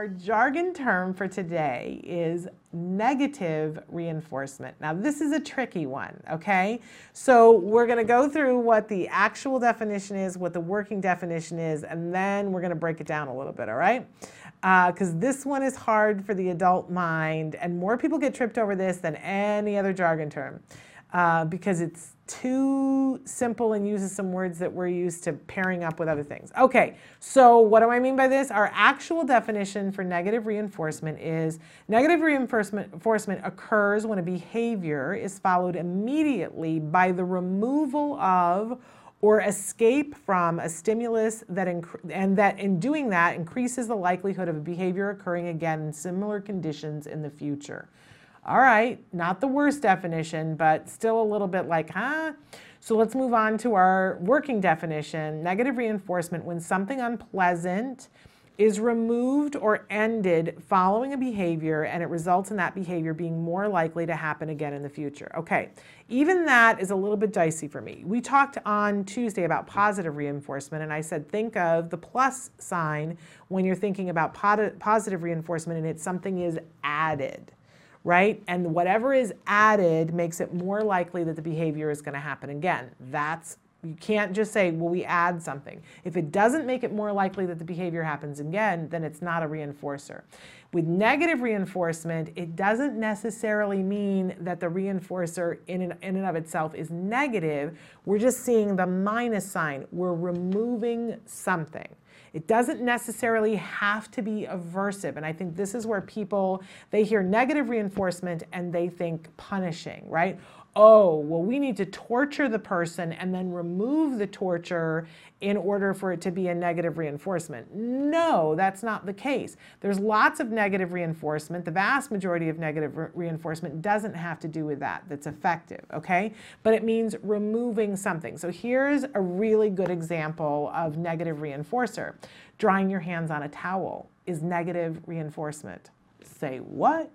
Our jargon term for today is negative reinforcement. Now, this is a tricky one, okay? So, we're to go through what the actual definition is, what the working definition is, and then we're to break it down a little bit, all right? Because uh, this one is hard for the adult mind, and more people get tripped over this than any other jargon term uh, because it's too simple and uses some words that we're used to pairing up with other things. Okay, so what do I mean by this? Our actual definition for negative reinforcement is negative reinforcement occurs when a behavior is followed immediately by the removal of or escape from a stimulus that and that in doing that increases the likelihood of a behavior occurring again in similar conditions in the future. All right, not the worst definition, but still a little bit like, huh? So let's move on to our working definition. Negative reinforcement when something unpleasant is removed or ended following a behavior and it results in that behavior being more likely to happen again in the future. Okay, even that is a little bit dicey for me. We talked on Tuesday about positive reinforcement, and I said think of the plus sign when you're thinking about positive reinforcement and it's something is added right? And whatever is added makes it more likely that the behavior is going to happen again. That's you can't just say, well, we add something. If it doesn't make it more likely that the behavior happens again, then it's not a reinforcer. With negative reinforcement, it doesn't necessarily mean that the reinforcer in and, in and of itself is negative. We're just seeing the minus sign. We're removing something. It doesn't necessarily have to be aversive. And I think this is where people, they hear negative reinforcement and they think punishing, right? Oh, well, we need to torture the person and then remove the torture in order for it to be a negative reinforcement. No, that's not the case. There's lots of negative reinforcement. The vast majority of negative re- reinforcement doesn't have to do with that, that's effective, okay? But it means removing something. So here's a really good example of negative reinforcer. Drying your hands on a towel is negative reinforcement. Say what?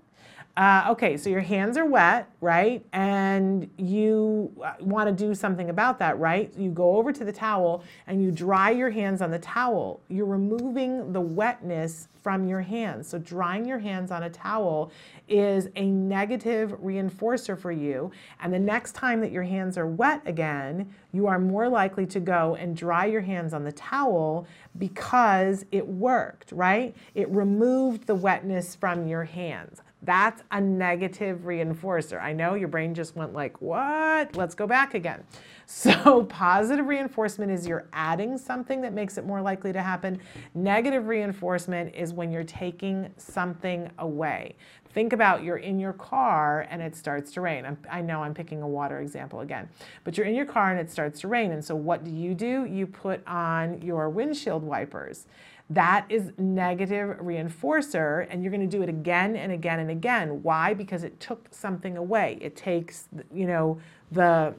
Uh, okay, so your hands are wet, right? And you uh, want to do something about that, right? You go over to the towel and you dry your hands on the towel. You're removing the wetness from your hands. So, drying your hands on a towel is a negative reinforcer for you. And the next time that your hands are wet again, you are more likely to go and dry your hands on the towel because it worked, right? It removed the wetness from your hands. That's a negative reinforcer. I know your brain just went like, what? Let's go back again. So, positive reinforcement is you're adding something that makes it more likely to happen. Negative reinforcement is when you're taking something away. Think about you're in your car and it starts to rain. I'm, i know I'm picking a water example again, but you're in your car and it starts to rain. And so, what do you do? You put on your windshield wipers. That is negative reinforcer, and you're going to do it again and again and again. Why? Because it took something away. It takes, you know, the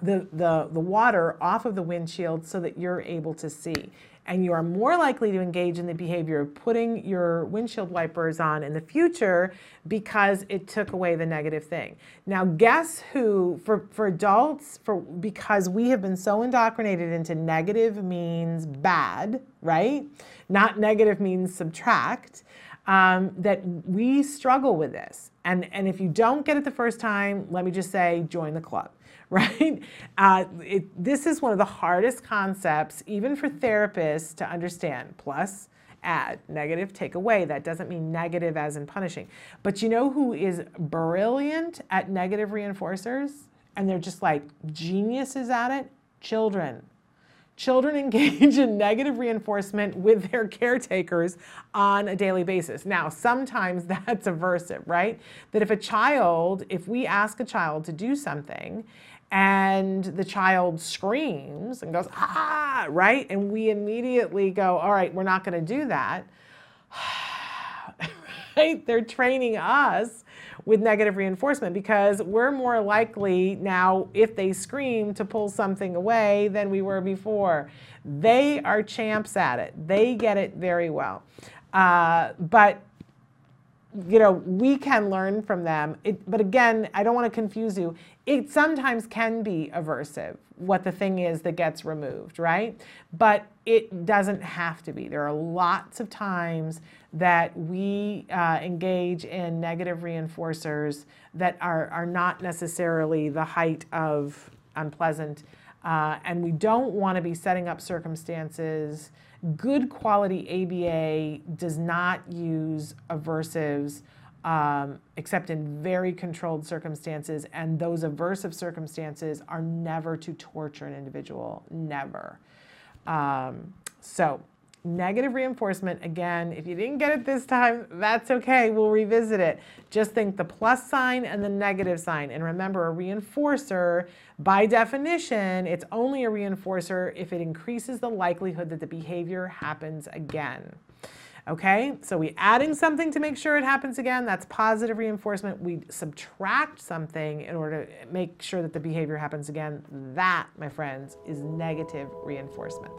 the, the, the water off of the windshield so that you're able to see. And you are more likely to engage in the behavior of putting your windshield wipers on in the future because it took away the negative thing. Now, guess who, for, for adults, for, because we have been so indoctrinated into negative means bad, right? Not negative means subtract. Um, that we struggle with this. And, and if you don't get it the first time, let me just say, join the club, right? Uh, it, this is one of the hardest concepts, even for therapists, to understand. Plus, add, negative, take away. That doesn't mean negative as in punishing. But you know who is brilliant at negative reinforcers? And they're just like geniuses at it? Children. Children engage in negative reinforcement with their caretakers on a daily basis. Now, sometimes that's aversive, right? That if a child, if we ask a child to do something and the child screams and goes, ah, right? And we immediately go, all right, we're not going to do that. right? They're training us with negative reinforcement because we're more likely now, if they scream, to pull something away than we were before. They are champs at it, they get it very well. Uh, but you know, we can learn from them. It, but again, I don't want to confuse you. It sometimes can be aversive, what the thing is that gets removed, right? But it doesn't have to be. There are lots of times that we uh, engage in negative reinforcers that are, are not necessarily the height of unpleasant. Uh, and we don't want to be setting up circumstances good quality ABA does not use aversives um, except in very controlled circumstances, and those aversive circumstances are never to torture an individual, never. Um, so Negative reinforcement, again, if you didn't get it this time, that's okay. We'll revisit it. Just think the plus sign and the negative sign. And remember, a reinforcer, by definition, it's only a reinforcer if it increases the likelihood that the behavior happens again. Okay, so we adding something to make sure it happens again. That's positive reinforcement. We subtract something in order to make sure that the behavior happens again. That, my friends, is negative reinforcement.